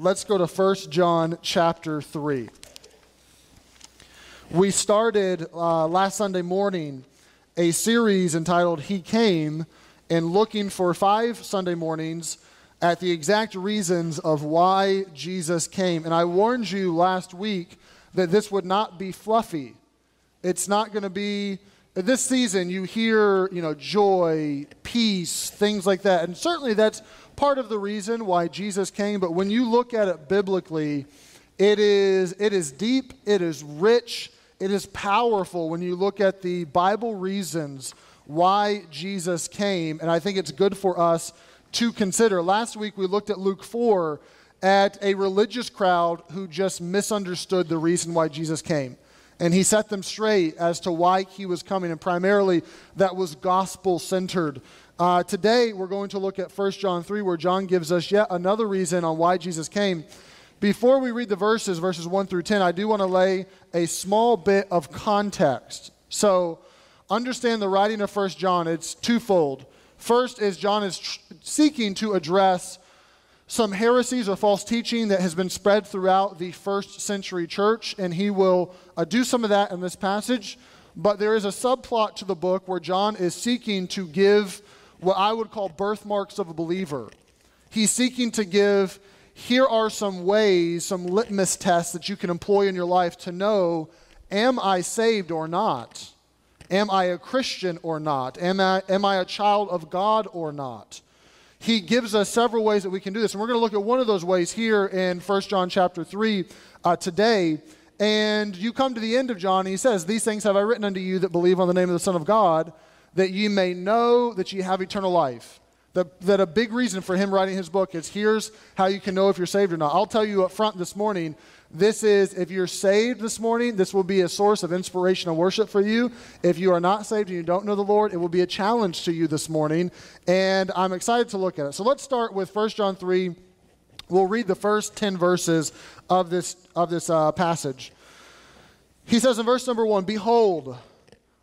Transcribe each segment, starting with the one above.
let's go to 1 John chapter 3. We started uh, last Sunday morning a series entitled He Came and looking for five Sunday mornings at the exact reasons of why Jesus came. And I warned you last week that this would not be fluffy. It's not going to be this season you hear, you know, joy, peace, things like that. And certainly that's part of the reason why Jesus came, but when you look at it biblically, it is it is deep, it is rich, it is powerful when you look at the Bible reasons why Jesus came, and I think it's good for us to consider. Last week we looked at Luke 4 at a religious crowd who just misunderstood the reason why Jesus came and he set them straight as to why he was coming, and primarily that was gospel centered. Uh, today, we're going to look at 1 John 3, where John gives us yet another reason on why Jesus came. Before we read the verses, verses 1 through 10, I do want to lay a small bit of context. So, understand the writing of 1 John, it's twofold. First is John is tr- seeking to address some heresies or false teaching that has been spread throughout the first century church, and he will uh, do some of that in this passage. But there is a subplot to the book where John is seeking to give what I would call birthmarks of a believer. He's seeking to give, here are some ways, some litmus tests that you can employ in your life to know am I saved or not? Am I a Christian or not? Am I, am I a child of God or not? he gives us several ways that we can do this. And we're going to look at one of those ways here in 1 John chapter 3 uh, today. And you come to the end of John, and he says, These things have I written unto you that believe on the name of the Son of God, that ye may know that ye have eternal life. That, that a big reason for him writing his book is here's how you can know if you're saved or not. I'll tell you up front this morning this is, if you're saved this morning, this will be a source of inspiration and worship for you. If you are not saved and you don't know the Lord, it will be a challenge to you this morning. And I'm excited to look at it. So let's start with 1 John 3. We'll read the first 10 verses of this, of this uh, passage. He says in verse number 1 Behold,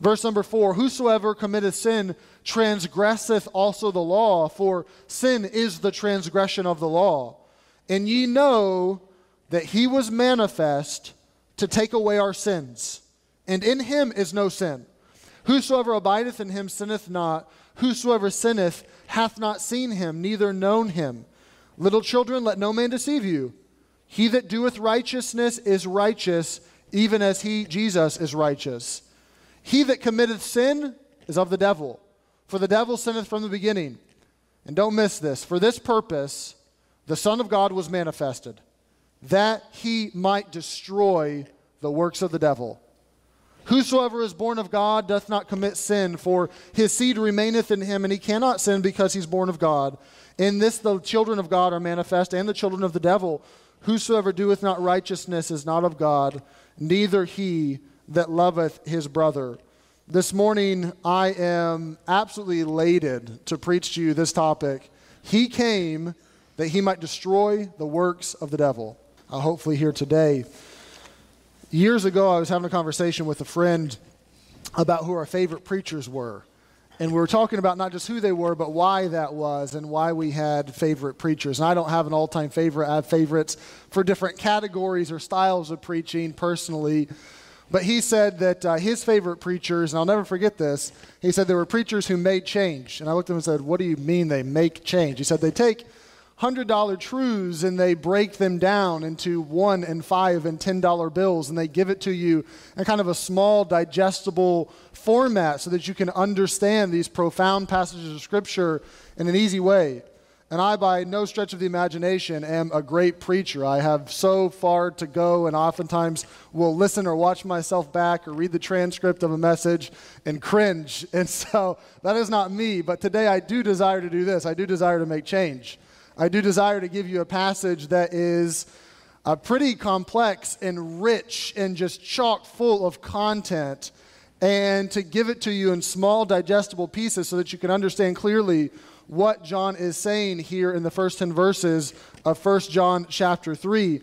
Verse number four Whosoever committeth sin transgresseth also the law, for sin is the transgression of the law. And ye know that he was manifest to take away our sins, and in him is no sin. Whosoever abideth in him sinneth not. Whosoever sinneth hath not seen him, neither known him. Little children, let no man deceive you. He that doeth righteousness is righteous, even as he, Jesus, is righteous. He that committeth sin is of the devil, for the devil sinneth from the beginning. And don't miss this. For this purpose, the Son of God was manifested, that he might destroy the works of the devil. Whosoever is born of God doth not commit sin, for his seed remaineth in him, and he cannot sin because he's born of God. In this the children of God are manifest, and the children of the devil. Whosoever doeth not righteousness is not of God, neither he that loveth his brother. This morning, I am absolutely elated to preach to you this topic. He came that he might destroy the works of the devil. Uh, hopefully, here today. Years ago, I was having a conversation with a friend about who our favorite preachers were. And we were talking about not just who they were, but why that was and why we had favorite preachers. And I don't have an all time favorite. I have favorites for different categories or styles of preaching personally. But he said that uh, his favorite preachers, and I'll never forget this, he said there were preachers who made change. And I looked at him and said, What do you mean they make change? He said they take $100 truths and they break them down into one and five and $10 bills and they give it to you in kind of a small, digestible format so that you can understand these profound passages of Scripture in an easy way. And I, by no stretch of the imagination, am a great preacher. I have so far to go, and oftentimes will listen or watch myself back or read the transcript of a message and cringe. And so that is not me. But today I do desire to do this. I do desire to make change. I do desire to give you a passage that is uh, pretty complex and rich and just chock full of content, and to give it to you in small, digestible pieces so that you can understand clearly what John is saying here in the first 10 verses of 1 John chapter 3.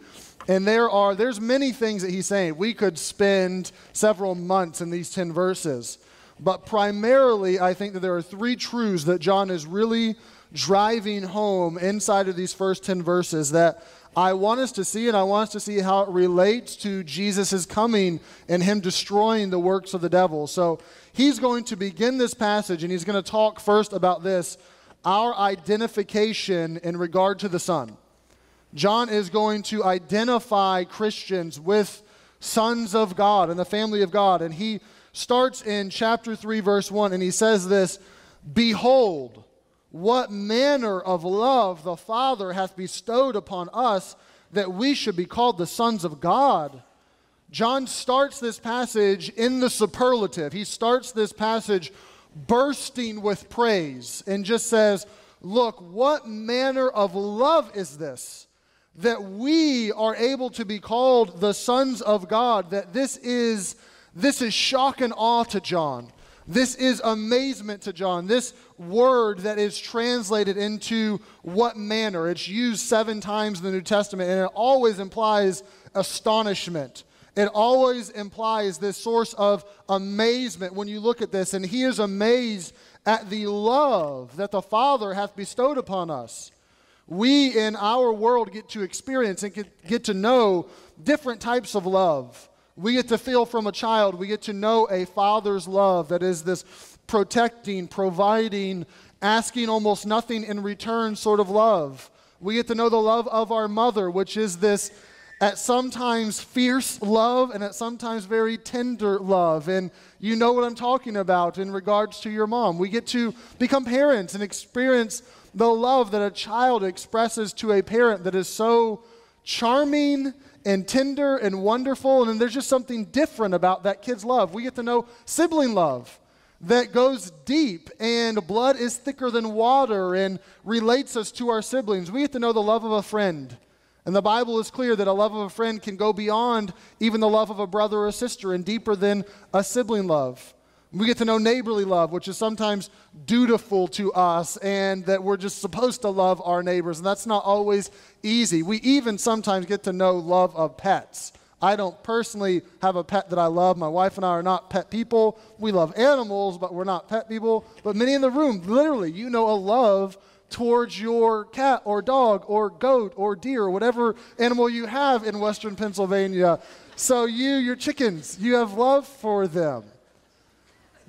And there are there's many things that he's saying. We could spend several months in these 10 verses. But primarily, I think that there are three truths that John is really driving home inside of these first 10 verses that I want us to see, and I want us to see how it relates to Jesus' coming and him destroying the works of the devil. So he's going to begin this passage, and he's going to talk first about this our identification in regard to the Son. John is going to identify Christians with sons of God and the family of God. And he starts in chapter 3, verse 1, and he says this Behold, what manner of love the Father hath bestowed upon us that we should be called the sons of God. John starts this passage in the superlative. He starts this passage bursting with praise and just says, Look, what manner of love is this? That we are able to be called the sons of God, that this is, this is shock and awe to John. This is amazement to John. This word that is translated into what manner, it's used seven times in the New Testament, and it always implies astonishment. It always implies this source of amazement when you look at this. And he is amazed at the love that the Father hath bestowed upon us. We in our world get to experience and get, to know different types of love. We get to feel from a child, we get to know a father's love that is this protecting, providing, asking almost nothing in return sort of love. We get to know the love of our mother, which is this at sometimes fierce love and at sometimes very tender love. And you know what I'm talking about in regards to your mom. We get to become parents and experience the love that a child expresses to a parent that is so charming and tender and wonderful. And then there's just something different about that kid's love. We get to know sibling love that goes deep and blood is thicker than water and relates us to our siblings. We get to know the love of a friend. And the Bible is clear that a love of a friend can go beyond even the love of a brother or a sister and deeper than a sibling love. We get to know neighborly love, which is sometimes dutiful to us, and that we're just supposed to love our neighbors, and that's not always easy. We even sometimes get to know love of pets. I don't personally have a pet that I love. My wife and I are not pet people. We love animals, but we're not pet people. But many in the room, literally, you know a love towards your cat or dog or goat or deer whatever animal you have in western Pennsylvania. So, you, your chickens, you have love for them.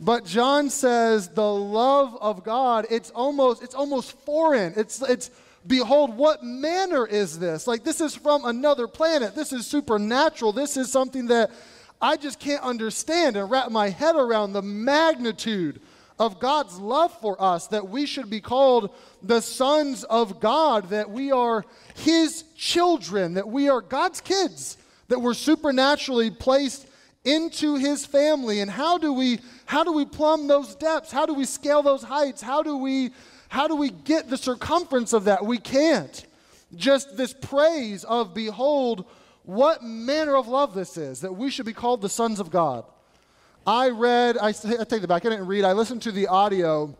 But John says the love of God, it's almost, it's almost foreign. It's, it's, behold, what manner is this? Like, this is from another planet. This is supernatural. This is something that I just can't understand and wrap my head around the magnitude of God's love for us, that we should be called the sons of God, that we are His children, that we are God's kids, that we're supernaturally placed into his family. And how do we how do we plumb those depths? How do we scale those heights? How do we how do we get the circumference of that? We can't. Just this praise of behold what manner of love this is that we should be called the sons of god i read i, I take it back i didn't read i listened to the audio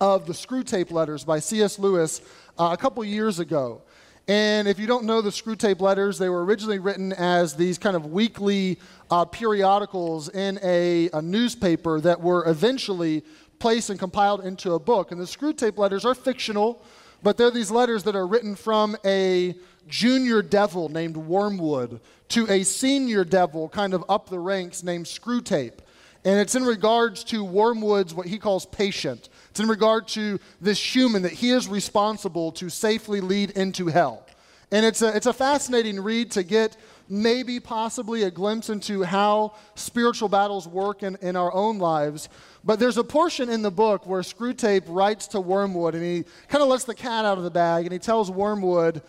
of the Screwtape letters by cs lewis uh, a couple years ago and if you don't know the Screwtape letters, they were originally written as these kind of weekly uh, periodicals in a, a newspaper that were eventually placed and compiled into a book. And the Screwtape letters are fictional, but they're these letters that are written from a junior devil named Wormwood to a senior devil kind of up the ranks named Screwtape. And it's in regards to Wormwood's what he calls patient. It's in regard to this human that he is responsible to safely lead into hell. And it's a, it's a fascinating read to get maybe possibly a glimpse into how spiritual battles work in, in our own lives. But there's a portion in the book where Screwtape writes to Wormwood and he kind of lets the cat out of the bag and he tells Wormwood,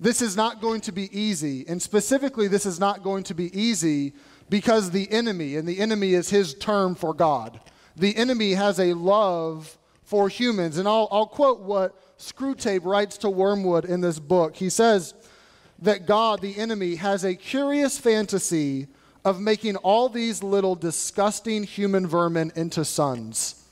this is not going to be easy. And specifically, this is not going to be easy because the enemy, and the enemy is his term for God, the enemy has a love for humans. And I'll, I'll quote what Screwtape writes to Wormwood in this book. He says that God, the enemy, has a curious fantasy of making all these little disgusting human vermin into sons.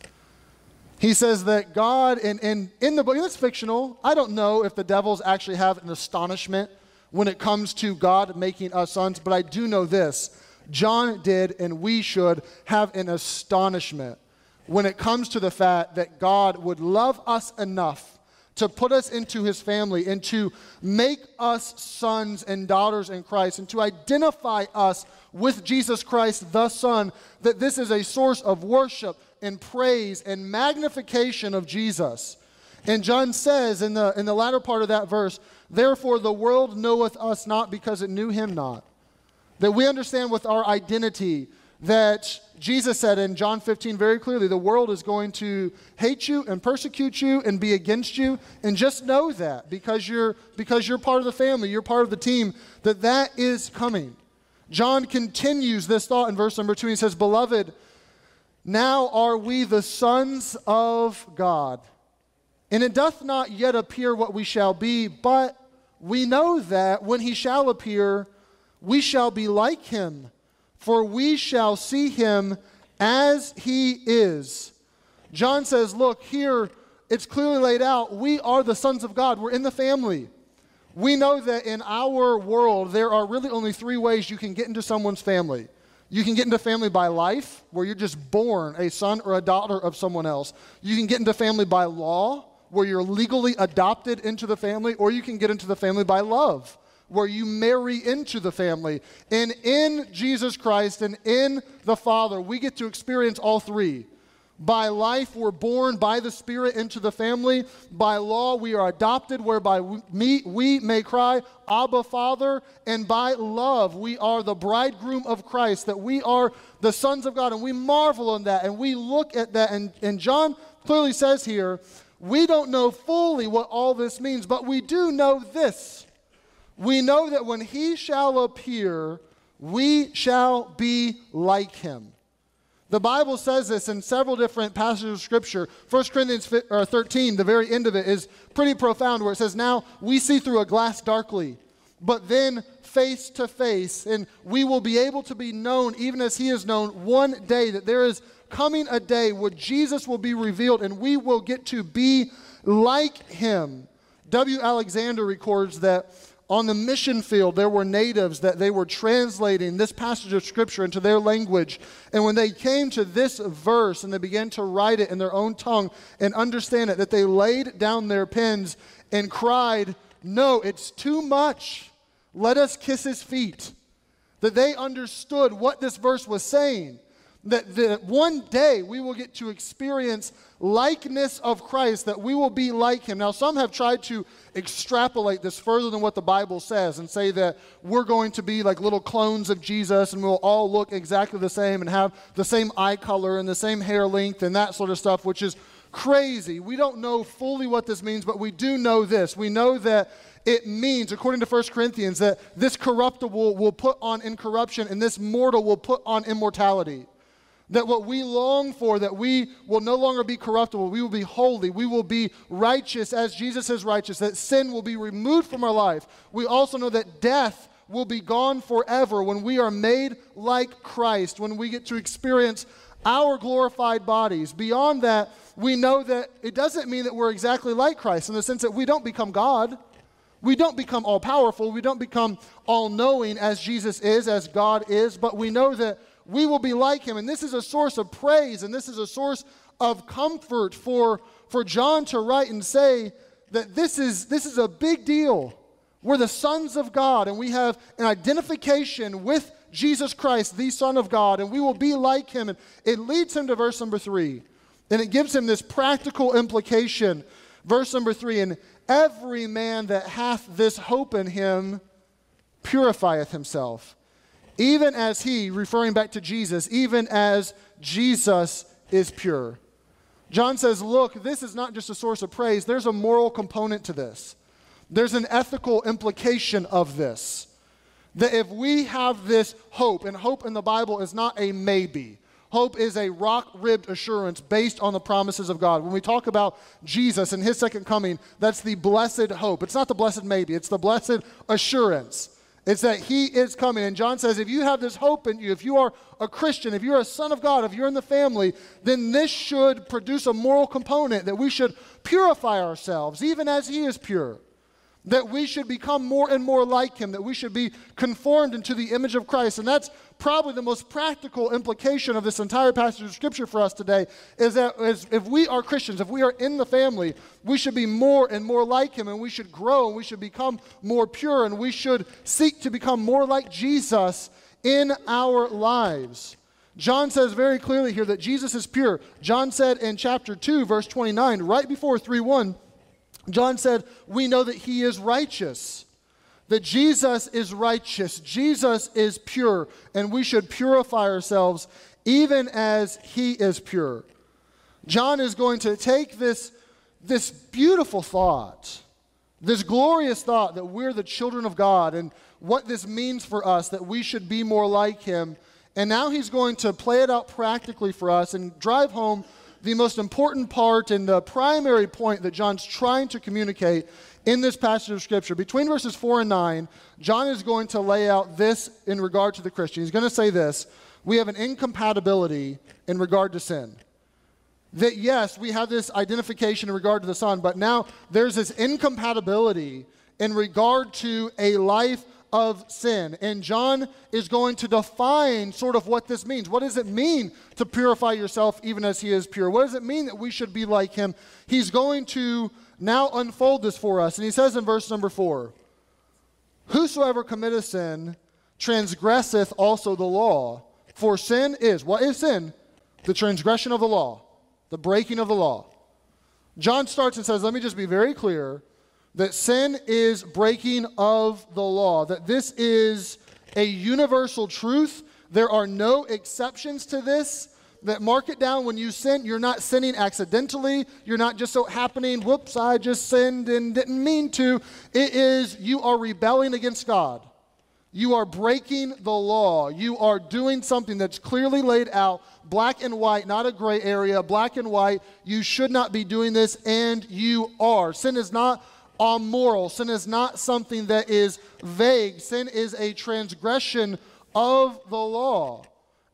He says that God, and, and in the book, that's fictional. I don't know if the devils actually have an astonishment when it comes to God making us sons, but I do know this. John did, and we should have an astonishment when it comes to the fact that God would love us enough to put us into his family and to make us sons and daughters in Christ and to identify us with Jesus Christ, the Son, that this is a source of worship and praise and magnification of Jesus. And John says in the, in the latter part of that verse, Therefore the world knoweth us not because it knew him not. That we understand with our identity that Jesus said in John 15 very clearly the world is going to hate you and persecute you and be against you. And just know that because you're because you're part of the family you're part of the team that that is coming. John continues this thought in verse number 2 he says beloved now are we the sons of God. And it doth not yet appear what we shall be but we know that when he shall appear we shall be like him for we shall see him as he is. John says, Look, here it's clearly laid out. We are the sons of God, we're in the family. We know that in our world, there are really only three ways you can get into someone's family. You can get into family by life, where you're just born a son or a daughter of someone else. You can get into family by law, where you're legally adopted into the family, or you can get into the family by love, where you marry into the family. And in Jesus Christ and in the Father, we get to experience all three. By life, we're born by the Spirit into the family. By law, we are adopted, whereby we, we may cry, Abba, Father. And by love, we are the bridegroom of Christ, that we are the sons of God. And we marvel in that and we look at that. And, and John clearly says here, we don't know fully what all this means, but we do know this we know that when he shall appear, we shall be like him. The Bible says this in several different passages of Scripture. 1 Corinthians 13, the very end of it, is pretty profound, where it says, Now we see through a glass darkly, but then face to face, and we will be able to be known, even as He is known, one day, that there is coming a day where Jesus will be revealed, and we will get to be like Him. W. Alexander records that on the mission field, there were natives that they were translating this passage of Scripture into their language. And when they came to this verse and they began to write it in their own tongue and understand it, that they laid down their pens and cried, No, it's too much. Let us kiss his feet. That they understood what this verse was saying that, that one day we will get to experience likeness of Christ, that we will be like him. Now, some have tried to extrapolate this further than what the Bible says and say that we're going to be like little clones of Jesus and we'll all look exactly the same and have the same eye color and the same hair length and that sort of stuff, which is crazy. We don't know fully what this means, but we do know this. We know that it means, according to 1 Corinthians, that this corruptible will put on incorruption and this mortal will put on immortality. That what we long for, that we will no longer be corruptible, we will be holy, we will be righteous as Jesus is righteous, that sin will be removed from our life. We also know that death will be gone forever when we are made like Christ, when we get to experience our glorified bodies. Beyond that, we know that it doesn't mean that we're exactly like Christ in the sense that we don't become God. We don't become all powerful. We don't become all knowing as Jesus is, as God is, but we know that we will be like him. And this is a source of praise and this is a source of comfort for, for John to write and say that this is, this is a big deal. We're the sons of God and we have an identification with Jesus Christ, the Son of God, and we will be like him. And it leads him to verse number three. And it gives him this practical implication. Verse number three, and every man that hath this hope in him purifieth himself even as he, referring back to Jesus, even as Jesus is pure. John says, Look, this is not just a source of praise, there's a moral component to this. There's an ethical implication of this. That if we have this hope, and hope in the Bible is not a maybe, Hope is a rock ribbed assurance based on the promises of God. When we talk about Jesus and his second coming, that's the blessed hope. It's not the blessed maybe, it's the blessed assurance. It's that he is coming. And John says, if you have this hope in you, if you are a Christian, if you're a son of God, if you're in the family, then this should produce a moral component that we should purify ourselves, even as he is pure that we should become more and more like him, that we should be conformed into the image of Christ. And that's probably the most practical implication of this entire passage of scripture for us today is that if we are Christians, if we are in the family, we should be more and more like him, and we should grow, and we should become more pure, and we should seek to become more like Jesus in our lives. John says very clearly here that Jesus is pure. John said in chapter 2, verse 29, right before 3 1, John said, We know that he is righteous, that Jesus is righteous, Jesus is pure, and we should purify ourselves even as he is pure. John is going to take this, this beautiful thought, this glorious thought that we're the children of God and what this means for us, that we should be more like him. And now he's going to play it out practically for us and drive home the most important part and the primary point that John's trying to communicate in this passage of Scripture. Between verses 4 and 9, John is going to lay out this in regard to the Christian. He's going to say this We have an incompatibility in regard to sin. That yes, we have this identification in regard to the Son, but now there's this incompatibility in regard to a life of sin. And John is going to define sort of what this means. What does it mean to purify yourself even as he is pure? What does it mean that we should be like him? He's going to now unfold this for us. And he says in verse number four Whosoever committeth sin transgresseth also the law. For sin is, what is sin? The transgression of the law, the breaking of the law. John starts and says, Let me just be very clear that sin is breaking of the law, that this is a universal truth. There are no exceptions to this. That mark it down when you sin, you're not sinning accidentally. You're not just so happening, whoops, I just sinned and didn't mean to. It is you are rebelling against God. You are breaking the law. You are doing something that's clearly laid out, black and white, not a gray area, black and white. You should not be doing this, and you are. Sin is not amoral. Sin is not something that is vague. Sin is a transgression of the law.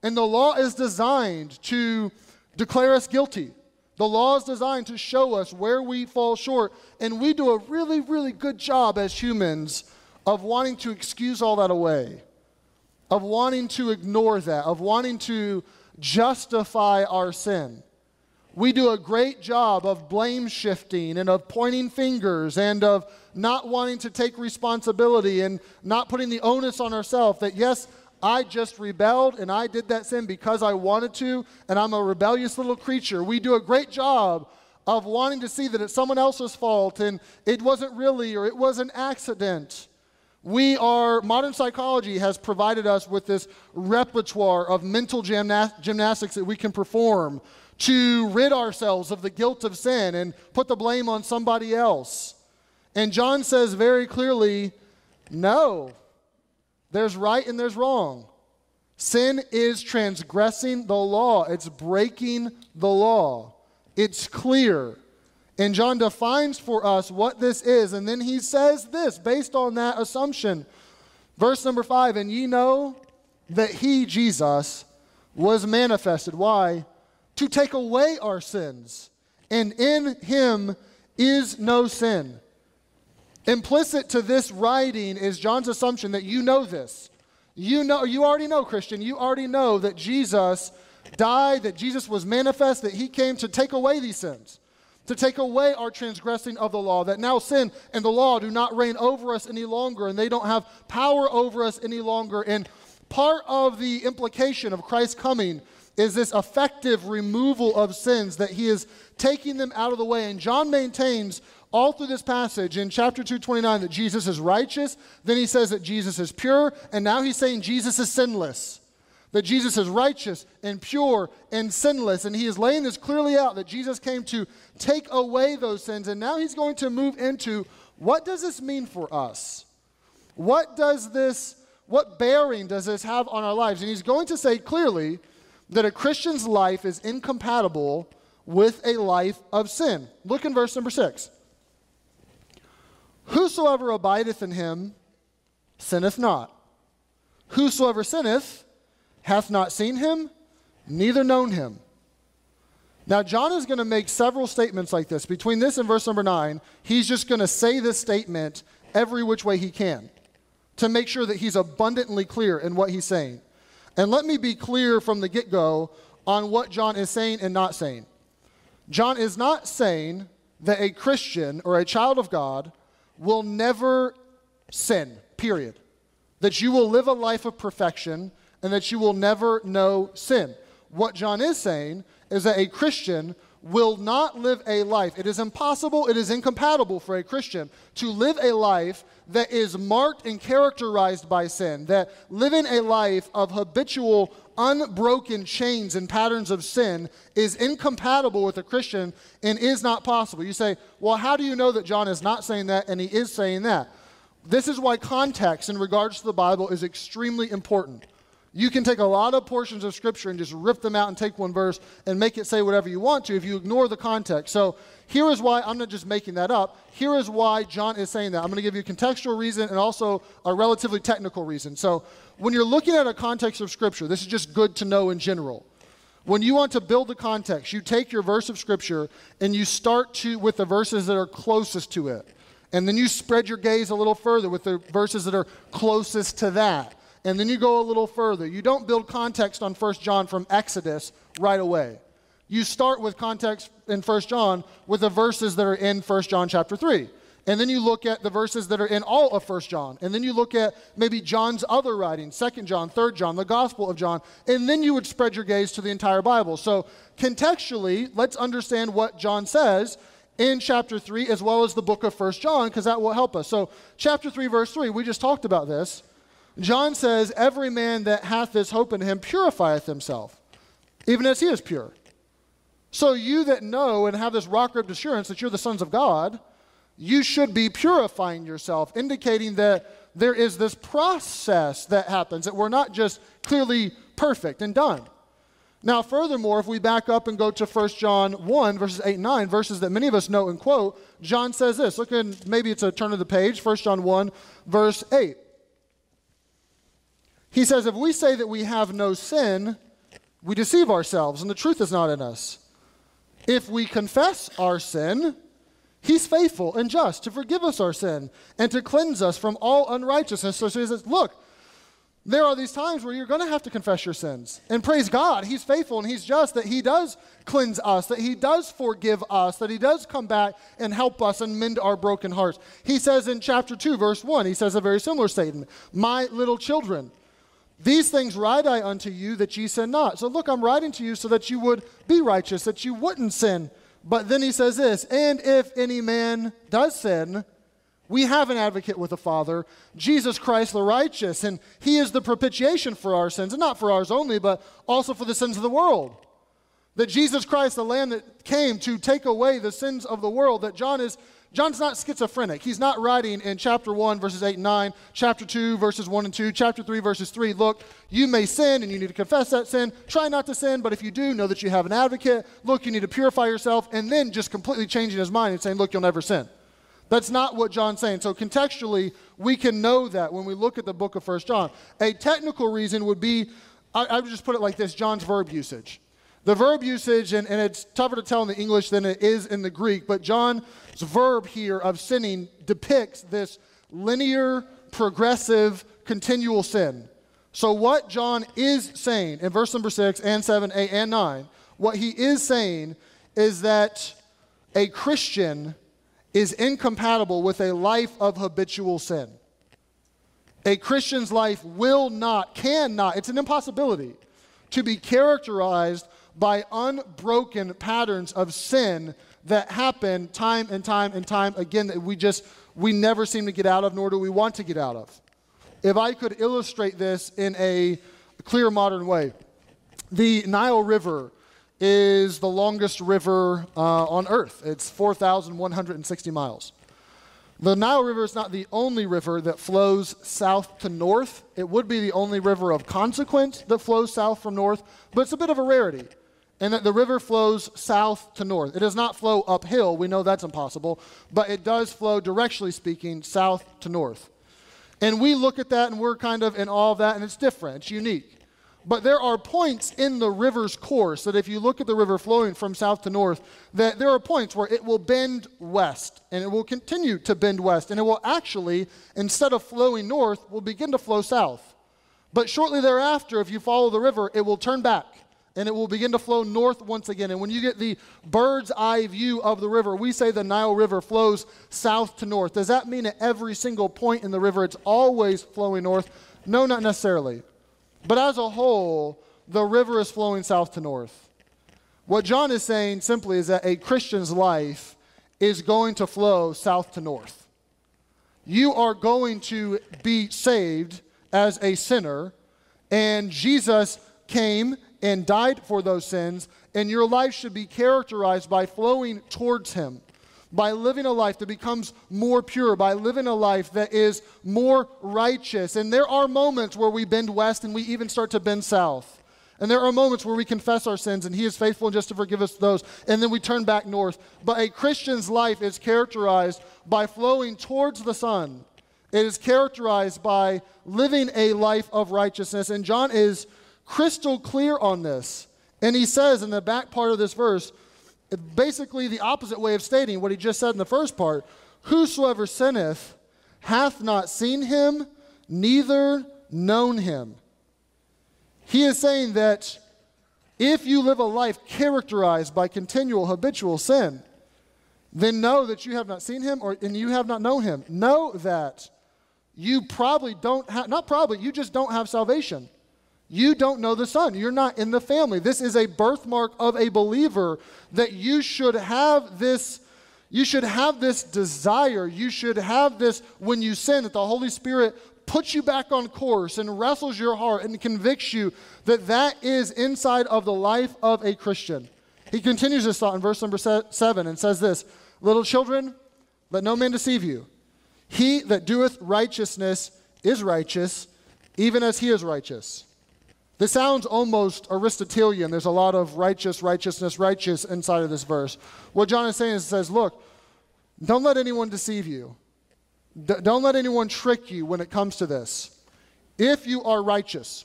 And the law is designed to declare us guilty. The law is designed to show us where we fall short. And we do a really, really good job as humans of wanting to excuse all that away, of wanting to ignore that, of wanting to justify our sin we do a great job of blame shifting and of pointing fingers and of not wanting to take responsibility and not putting the onus on ourselves that, yes, I just rebelled and I did that sin because I wanted to, and I'm a rebellious little creature. We do a great job of wanting to see that it's someone else's fault and it wasn't really or it was an accident. We are, modern psychology has provided us with this repertoire of mental gymnastics that we can perform to rid ourselves of the guilt of sin and put the blame on somebody else. And John says very clearly no, there's right and there's wrong. Sin is transgressing the law, it's breaking the law. It's clear. And John defines for us what this is. And then he says this based on that assumption. Verse number five, and ye know that he, Jesus, was manifested. Why? to take away our sins, and in him is no sin. Implicit to this writing is John's assumption that you know this. You know, you already know, Christian, you already know that Jesus died, that Jesus was manifest, that he came to take away these sins, to take away our transgressing of the law, that now sin and the law do not reign over us any longer, and they don't have power over us any longer. And part of the implication of Christ's coming is this effective removal of sins, that he is taking them out of the way. And John maintains all through this passage in chapter 229 that Jesus is righteous. Then he says that Jesus is pure. And now he's saying Jesus is sinless. That Jesus is righteous and pure and sinless. And he is laying this clearly out that Jesus came to take away those sins. And now he's going to move into what does this mean for us? What does this, what bearing does this have on our lives? And he's going to say clearly that a Christian's life is incompatible with a life of sin. Look in verse number six. Whosoever abideth in him sinneth not. Whosoever sinneth hath not seen him, neither known him. Now, John is going to make several statements like this. Between this and verse number nine, he's just going to say this statement every which way he can to make sure that he's abundantly clear in what he's saying. And let me be clear from the get go on what John is saying and not saying. John is not saying that a Christian or a child of God will never sin, period. That you will live a life of perfection and that you will never know sin. What John is saying is that a Christian will not live a life. It is impossible, it is incompatible for a Christian to live a life that is marked and characterized by sin, that living a life of habitual, unbroken chains and patterns of sin is incompatible with a Christian and is not possible. You say, well, how do you know that John is not saying that and he is saying that? This is why context in regards to the Bible is extremely important. You can take a lot of portions of Scripture and just rip them out and take one verse and make it say whatever you want to if you ignore the context. So here is why I'm not just making that up. Here is why John is saying that. I'm going to give you a contextual reason and also a relatively technical reason. So when you're looking at a context of Scripture, this is just good to know in general. When you want to build the context, you take your verse of Scripture and you start to with the verses that are closest to it. And then you spread your gaze a little further with the verses that are closest to that and then you go a little further. You don't build context on 1 John from Exodus right away. You start with context in 1 John with the verses that are in 1 John chapter 3. And then you look at the verses that are in all of 1 John. And then you look at maybe John's other writings, 2 John, 3 John, the Gospel of John. And then you would spread your gaze to the entire Bible. So contextually, let's understand what John says in chapter 3 as well as the book of 1 John because that will help us. So chapter 3 verse 3, we just talked about this. John says, Every man that hath this hope in him purifieth himself, even as he is pure. So you that know and have this rock ribbed assurance that you're the sons of God, you should be purifying yourself, indicating that there is this process that happens, that we're not just clearly perfect and done. Now, furthermore, if we back up and go to 1 John 1, verses 8 and 9, verses that many of us know and quote, John says this. Look in, maybe it's a turn of the page, 1 John 1, verse 8. He says, if we say that we have no sin, we deceive ourselves and the truth is not in us. If we confess our sin, he's faithful and just to forgive us our sin and to cleanse us from all unrighteousness. So he says, look, there are these times where you're going to have to confess your sins. And praise God, He's faithful and He's just that He does cleanse us, that He does forgive us, that He does come back and help us and mend our broken hearts. He says in chapter 2, verse 1, He says a very similar statement My little children, these things write I unto you that ye sin not. So look, I'm writing to you so that you would be righteous, that you wouldn't sin. But then he says this, and if any man does sin, we have an advocate with the Father, Jesus Christ the righteous, and he is the propitiation for our sins, and not for ours only, but also for the sins of the world. That Jesus Christ, the Lamb that came to take away the sins of the world, that John is John's not schizophrenic. He's not writing in chapter 1, verses 8 and 9, chapter 2, verses 1 and 2, chapter 3, verses 3. Look, you may sin and you need to confess that sin. Try not to sin, but if you do, know that you have an advocate. Look, you need to purify yourself, and then just completely changing his mind and saying, Look, you'll never sin. That's not what John's saying. So contextually, we can know that when we look at the book of First John. A technical reason would be, I, I would just put it like this John's verb usage. The verb usage, and, and it's tougher to tell in the English than it is in the Greek, but John's verb here of sinning depicts this linear, progressive, continual sin. So, what John is saying in verse number 6 and 7, 8, and 9, what he is saying is that a Christian is incompatible with a life of habitual sin. A Christian's life will not, cannot, it's an impossibility to be characterized by unbroken patterns of sin that happen time and time and time again that we just we never seem to get out of nor do we want to get out of. If i could illustrate this in a clear modern way the nile river is the longest river uh, on earth. It's 4160 miles. The Nile River is not the only river that flows south to north. It would be the only river of consequence that flows south from north, but it's a bit of a rarity and that the river flows south to north. It does not flow uphill. We know that's impossible, but it does flow, directionally speaking, south to north. And we look at that and we're kind of in awe of that, and it's different, it's unique. But there are points in the river's course that if you look at the river flowing from south to north, that there are points where it will bend west and it will continue to bend west and it will actually, instead of flowing north, will begin to flow south. But shortly thereafter, if you follow the river, it will turn back and it will begin to flow north once again. And when you get the bird's eye view of the river, we say the Nile River flows south to north. Does that mean at every single point in the river it's always flowing north? No, not necessarily. But as a whole, the river is flowing south to north. What John is saying simply is that a Christian's life is going to flow south to north. You are going to be saved as a sinner, and Jesus came and died for those sins, and your life should be characterized by flowing towards Him by living a life that becomes more pure, by living a life that is more righteous. And there are moments where we bend west and we even start to bend south. And there are moments where we confess our sins and He is faithful and just to forgive us those. And then we turn back north. But a Christian's life is characterized by flowing towards the Son. It is characterized by living a life of righteousness. And John is crystal clear on this. And he says in the back part of this verse, basically the opposite way of stating what he just said in the first part Whosoever sinneth hath not seen him, neither known him. He is saying that if you live a life characterized by continual habitual sin, then know that you have not seen him or, and you have not known him. Know that you probably don't have, not probably, you just don't have salvation. You don't know the Son. You're not in the family. This is a birthmark of a believer that you should have this. You should have this desire. You should have this when you sin, that the Holy Spirit puts you back on course and wrestles your heart and convicts you that that is inside of the life of a Christian. He continues this thought in verse number seven and says this Little children, let no man deceive you. He that doeth righteousness is righteous, even as he is righteous. This sounds almost Aristotelian. There's a lot of righteous, righteousness, righteous inside of this verse. What John is saying is, says, look, don't let anyone deceive you. D- don't let anyone trick you when it comes to this. If you are righteous,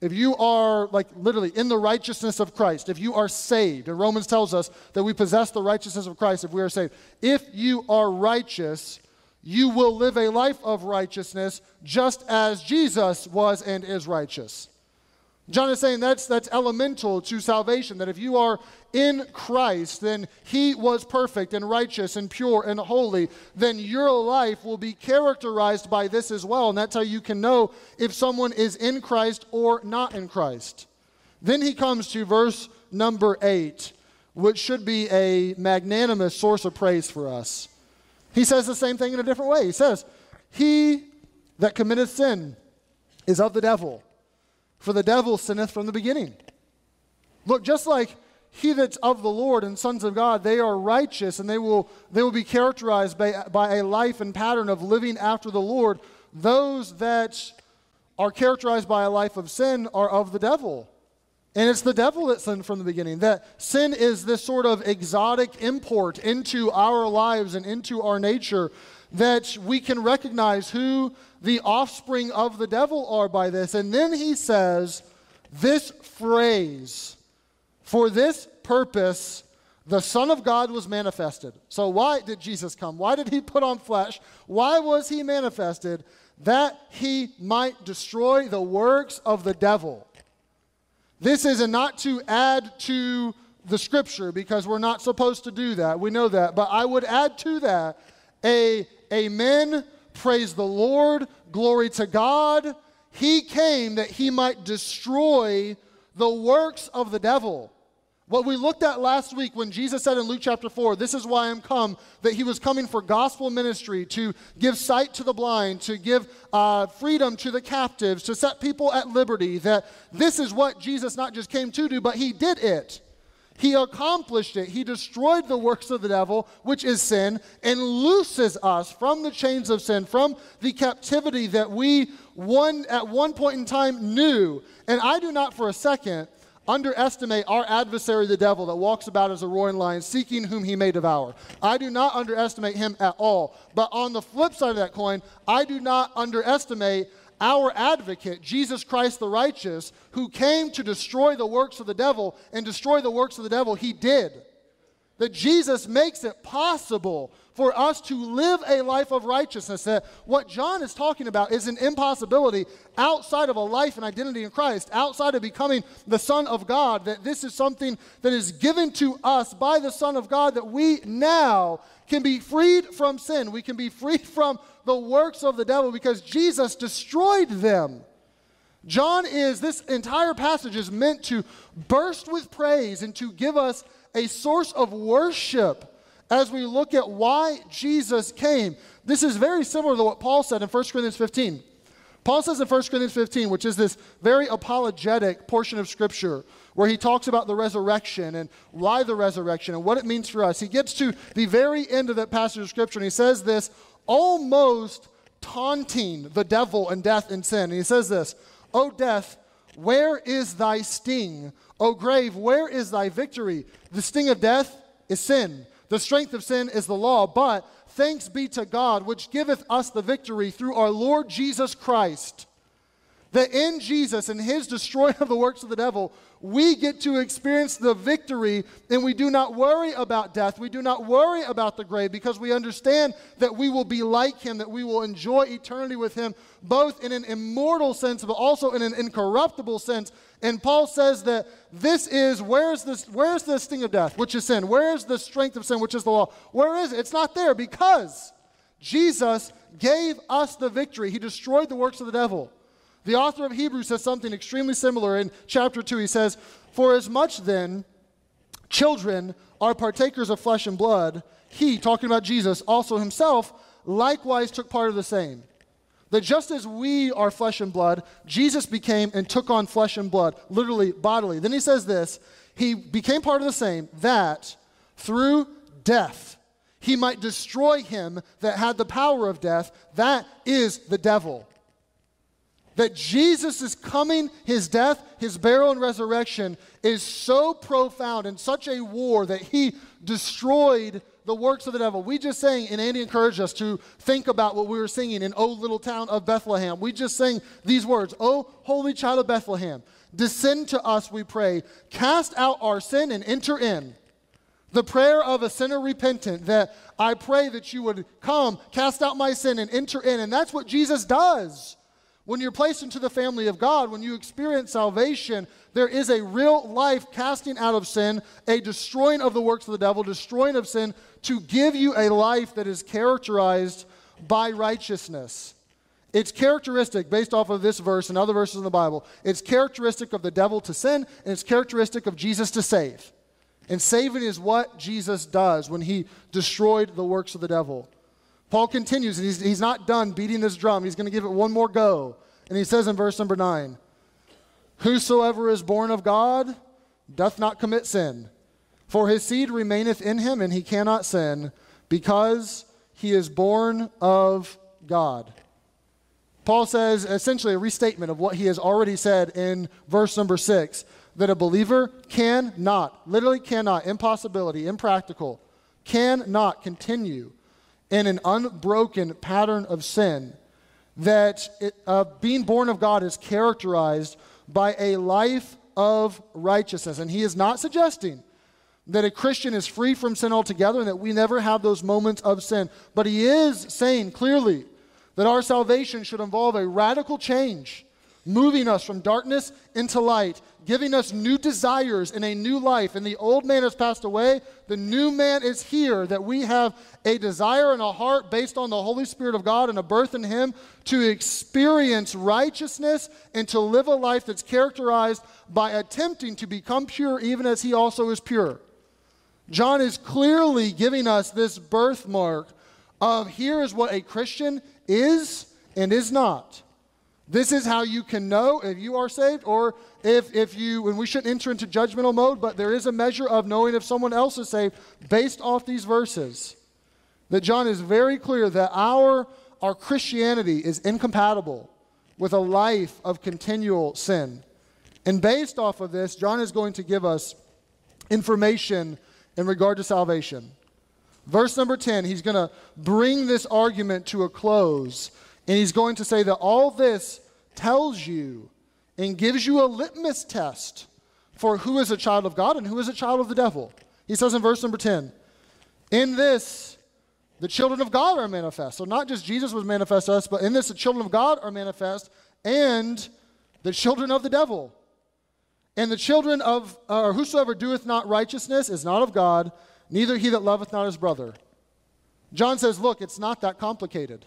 if you are like literally in the righteousness of Christ, if you are saved, and Romans tells us that we possess the righteousness of Christ if we are saved, if you are righteous, you will live a life of righteousness just as Jesus was and is righteous. John is saying that's, that's elemental to salvation, that if you are in Christ, then He was perfect and righteous and pure and holy, then your life will be characterized by this as well. And that's how you can know if someone is in Christ or not in Christ. Then he comes to verse number eight, which should be a magnanimous source of praise for us. He says the same thing in a different way. He says, He that committeth sin is of the devil for the devil sinneth from the beginning. Look, just like he that's of the Lord and sons of God, they are righteous and they will, they will be characterized by, by a life and pattern of living after the Lord. Those that are characterized by a life of sin are of the devil. And it's the devil that sinned from the beginning. That sin is this sort of exotic import into our lives and into our nature that we can recognize who the offspring of the devil are by this. And then he says this phrase For this purpose, the Son of God was manifested. So, why did Jesus come? Why did he put on flesh? Why was he manifested? That he might destroy the works of the devil. This is not to add to the scripture because we're not supposed to do that. We know that. But I would add to that a Amen. Praise the Lord. Glory to God. He came that he might destroy the works of the devil. What we looked at last week when Jesus said in Luke chapter 4, This is why I'm come, that he was coming for gospel ministry, to give sight to the blind, to give uh, freedom to the captives, to set people at liberty, that this is what Jesus not just came to do, but he did it. He accomplished it. He destroyed the works of the devil, which is sin, and looses us from the chains of sin, from the captivity that we one at one point in time knew. And I do not for a second underestimate our adversary, the devil, that walks about as a roaring lion, seeking whom he may devour. I do not underestimate him at all. But on the flip side of that coin, I do not underestimate our advocate, Jesus Christ the righteous, who came to destroy the works of the devil and destroy the works of the devil, he did. That Jesus makes it possible for us to live a life of righteousness. That what John is talking about is an impossibility outside of a life and identity in Christ, outside of becoming the Son of God. That this is something that is given to us by the Son of God, that we now can be freed from sin. We can be freed from the works of the devil because Jesus destroyed them. John is, this entire passage is meant to burst with praise and to give us a source of worship as we look at why Jesus came. This is very similar to what Paul said in 1 Corinthians 15. Paul says in 1 Corinthians 15, which is this very apologetic portion of Scripture, where he talks about the resurrection and why the resurrection and what it means for us. He gets to the very end of that passage of Scripture and he says this, almost taunting the devil and death and sin. And he says this, O death, where is thy sting? O grave, where is thy victory? The sting of death is sin. The strength of sin is the law, but thanks be to God, which giveth us the victory through our Lord Jesus Christ. That in Jesus and his destroying of the works of the devil, we get to experience the victory and we do not worry about death. We do not worry about the grave because we understand that we will be like him, that we will enjoy eternity with him, both in an immortal sense, but also in an incorruptible sense. And Paul says that this is where's this where's the sting of death, which is sin? Where's the strength of sin, which is the law? Where is it? It's not there because Jesus gave us the victory. He destroyed the works of the devil. The author of Hebrews says something extremely similar in chapter 2. He says, For as much then children are partakers of flesh and blood, he, talking about Jesus, also himself likewise took part of the same. That just as we are flesh and blood, Jesus became and took on flesh and blood, literally bodily. Then he says this He became part of the same, that through death he might destroy him that had the power of death, that is the devil that Jesus is coming, his death, his burial, and resurrection is so profound and such a war that he destroyed the works of the devil. We just sang, and Andy encouraged us to think about what we were singing in O Little Town of Bethlehem. We just sang these words O Holy Child of Bethlehem, descend to us, we pray, cast out our sin and enter in. The prayer of a sinner repentant that I pray that you would come, cast out my sin, and enter in. And that's what Jesus does. When you're placed into the family of God, when you experience salvation, there is a real life casting out of sin, a destroying of the works of the devil, destroying of sin, to give you a life that is characterized by righteousness. It's characteristic, based off of this verse and other verses in the Bible, it's characteristic of the devil to sin, and it's characteristic of Jesus to save. And saving is what Jesus does when he destroyed the works of the devil. Paul continues, and he's, he's not done beating this drum. He's going to give it one more go. And he says in verse number 9 Whosoever is born of God doth not commit sin, for his seed remaineth in him, and he cannot sin, because he is born of God. Paul says essentially a restatement of what he has already said in verse number 6 that a believer cannot, literally cannot, impossibility, impractical, cannot continue in an unbroken pattern of sin, that it, uh, being born of God is characterized by a life of righteousness. And he is not suggesting that a Christian is free from sin altogether and that we never have those moments of sin. But he is saying clearly that our salvation should involve a radical change, moving us from darkness into light, giving us new desires in a new life. And the old man has passed away, the new man is here, that we have a desire and a heart based on the Holy Spirit of God and a birth in Him to experience righteousness and to live a life that's characterized by attempting to become pure, even as He also is pure. John is clearly giving us this birthmark of here is what a Christian is and is not. This is how you can know if you are saved or if, if you, and we shouldn't enter into judgmental mode, but there is a measure of knowing if someone else is saved based off these verses. That John is very clear that our, our Christianity is incompatible with a life of continual sin. And based off of this, John is going to give us information in regard to salvation. Verse number 10, he's going to bring this argument to a close and he's going to say that all this tells you and gives you a litmus test for who is a child of God and who is a child of the devil. He says in verse number 10, In this, the children of God are manifest. So not just Jesus was manifest to us, but in this, the children of God are manifest and the children of the devil. And the children of, or whosoever doeth not righteousness is not of God, neither he that loveth not his brother. John says, Look, it's not that complicated.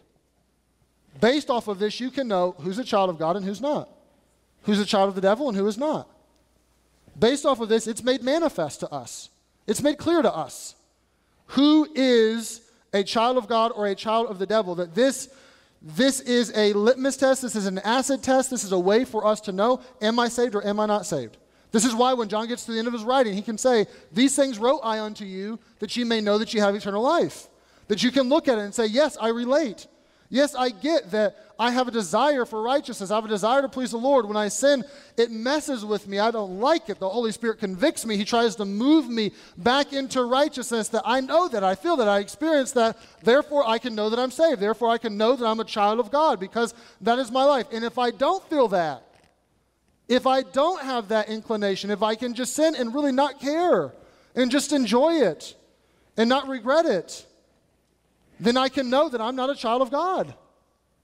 Based off of this, you can know who's a child of God and who's not, who's a child of the devil and who is not. Based off of this, it's made manifest to us, it's made clear to us who is a child of God or a child of the devil. That this, this is a litmus test, this is an acid test, this is a way for us to know am I saved or am I not saved? This is why when John gets to the end of his writing, he can say, These things wrote I unto you, that ye may know that ye have eternal life. That you can look at it and say, Yes, I relate. Yes, I get that I have a desire for righteousness. I have a desire to please the Lord. When I sin, it messes with me. I don't like it. The Holy Spirit convicts me. He tries to move me back into righteousness that I know that, I feel that, I experience that. Therefore, I can know that I'm saved. Therefore, I can know that I'm a child of God because that is my life. And if I don't feel that, if I don't have that inclination, if I can just sin and really not care and just enjoy it and not regret it, then I can know that I'm not a child of God.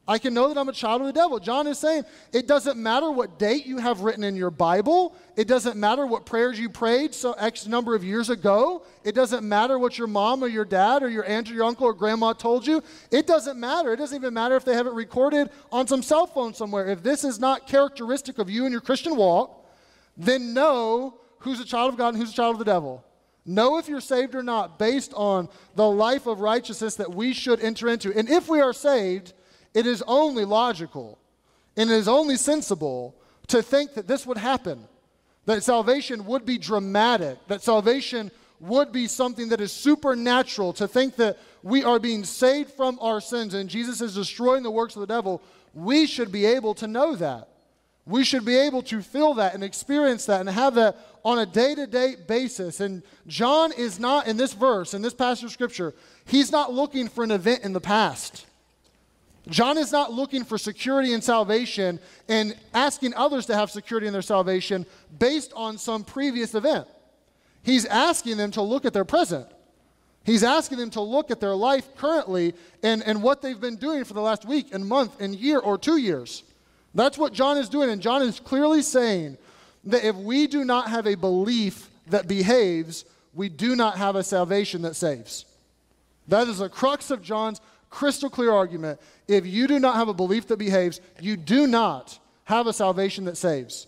I can know that I'm a child of the devil. John is saying it doesn't matter what date you have written in your Bible. It doesn't matter what prayers you prayed so X number of years ago. It doesn't matter what your mom or your dad or your aunt or your uncle or grandma told you. It doesn't matter. It doesn't even matter if they have it recorded on some cell phone somewhere. If this is not characteristic of you and your Christian walk, then know who's a child of God and who's a child of the devil. Know if you're saved or not based on the life of righteousness that we should enter into. And if we are saved, it is only logical and it is only sensible to think that this would happen, that salvation would be dramatic, that salvation would be something that is supernatural, to think that we are being saved from our sins and Jesus is destroying the works of the devil. We should be able to know that. We should be able to feel that and experience that and have that on a day to day basis. And John is not, in this verse, in this passage of Scripture, he's not looking for an event in the past. John is not looking for security and salvation and asking others to have security in their salvation based on some previous event. He's asking them to look at their present. He's asking them to look at their life currently and, and what they've been doing for the last week and month and year or two years. That's what John is doing. And John is clearly saying that if we do not have a belief that behaves, we do not have a salvation that saves. That is the crux of John's crystal clear argument. If you do not have a belief that behaves, you do not have a salvation that saves.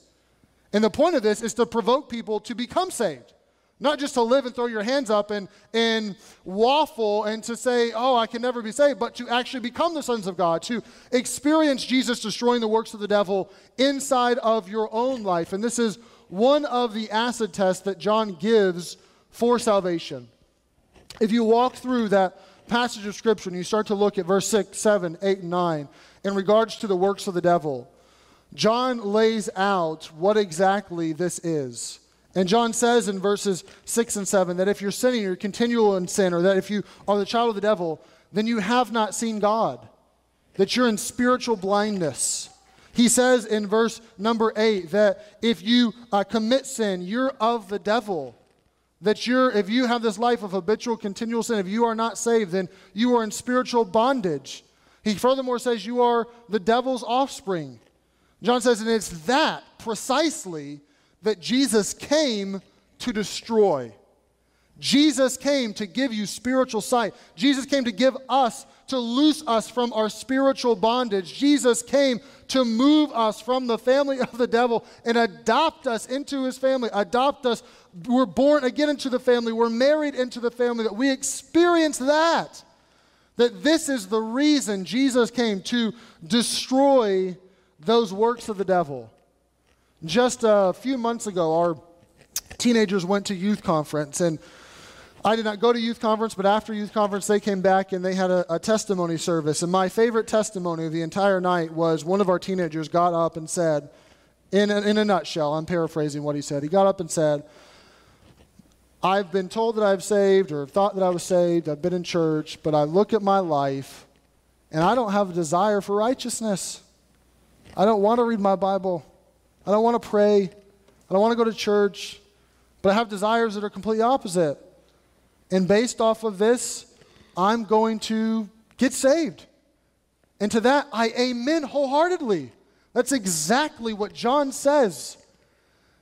And the point of this is to provoke people to become saved. Not just to live and throw your hands up and, and waffle and to say, oh, I can never be saved, but to actually become the sons of God, to experience Jesus destroying the works of the devil inside of your own life. And this is one of the acid tests that John gives for salvation. If you walk through that passage of Scripture and you start to look at verse 6, 7, 8, and 9 in regards to the works of the devil, John lays out what exactly this is. And John says in verses 6 and 7 that if you're sinning, you're continual in sin, or that if you are the child of the devil, then you have not seen God, that you're in spiritual blindness. He says in verse number 8 that if you uh, commit sin, you're of the devil. That you're, if you have this life of habitual, continual sin, if you are not saved, then you are in spiritual bondage. He furthermore says you are the devil's offspring. John says, and it's that precisely that Jesus came to destroy. Jesus came to give you spiritual sight. Jesus came to give us, to loose us from our spiritual bondage. Jesus came to move us from the family of the devil and adopt us into his family, adopt us. We're born again into the family, we're married into the family, that we experience that. That this is the reason Jesus came to destroy those works of the devil. Just a few months ago, our teenagers went to youth conference, and I did not go to youth conference, but after youth conference, they came back and they had a, a, testimony service. And my favorite testimony of the entire night was one of our teenagers got up and said, in a, in a nutshell, I'm paraphrasing what he said. He got up and said, I've been told that I've saved or thought that I was saved. I've been in church, but I look at my life and I don't have a desire for righteousness. I don't want to read my Bible. I don't want to pray. I don't want to go to church. But I have desires that are completely opposite. And based off of this, I'm going to get saved. And to that, I amen wholeheartedly. That's exactly what John says.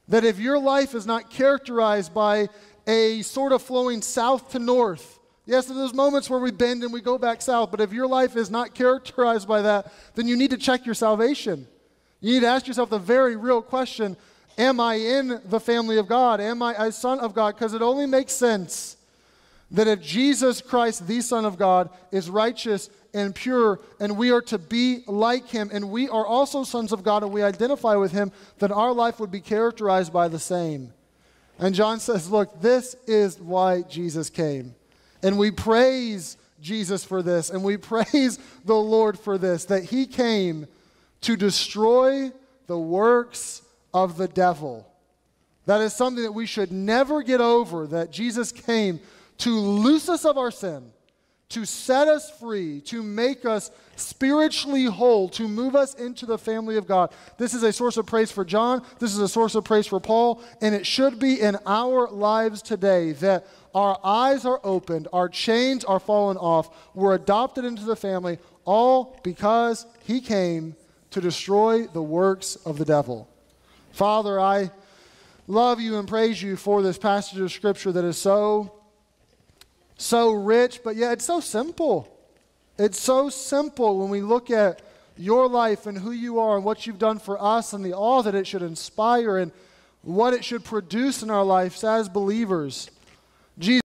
That if your life is not characterized by a sort of flowing south to north, yes, there's moments where we bend and we go back south, but if your life is not characterized by that, then you need to check your salvation. You need to ask yourself the very real question Am I in the family of God? Am I a son of God? Because it only makes sense that if Jesus Christ, the Son of God, is righteous and pure, and we are to be like him, and we are also sons of God, and we identify with him, then our life would be characterized by the same. And John says, Look, this is why Jesus came. And we praise Jesus for this, and we praise the Lord for this, that he came to destroy the works of the devil. That is something that we should never get over, that Jesus came to loose us of our sin, to set us free, to make us spiritually whole, to move us into the family of God. This is a source of praise for John. This is a source of praise for Paul. And it should be in our lives today that our eyes are opened, our chains are fallen off, we're adopted into the family, all because he came to destroy the works of the devil. Father, I love you and praise you for this passage of Scripture that is so, so rich, but yet it's so simple. It's so simple when we look at your life and who you are and what you've done for us and the awe that it should inspire and what it should produce in our lives as believers. Jesus.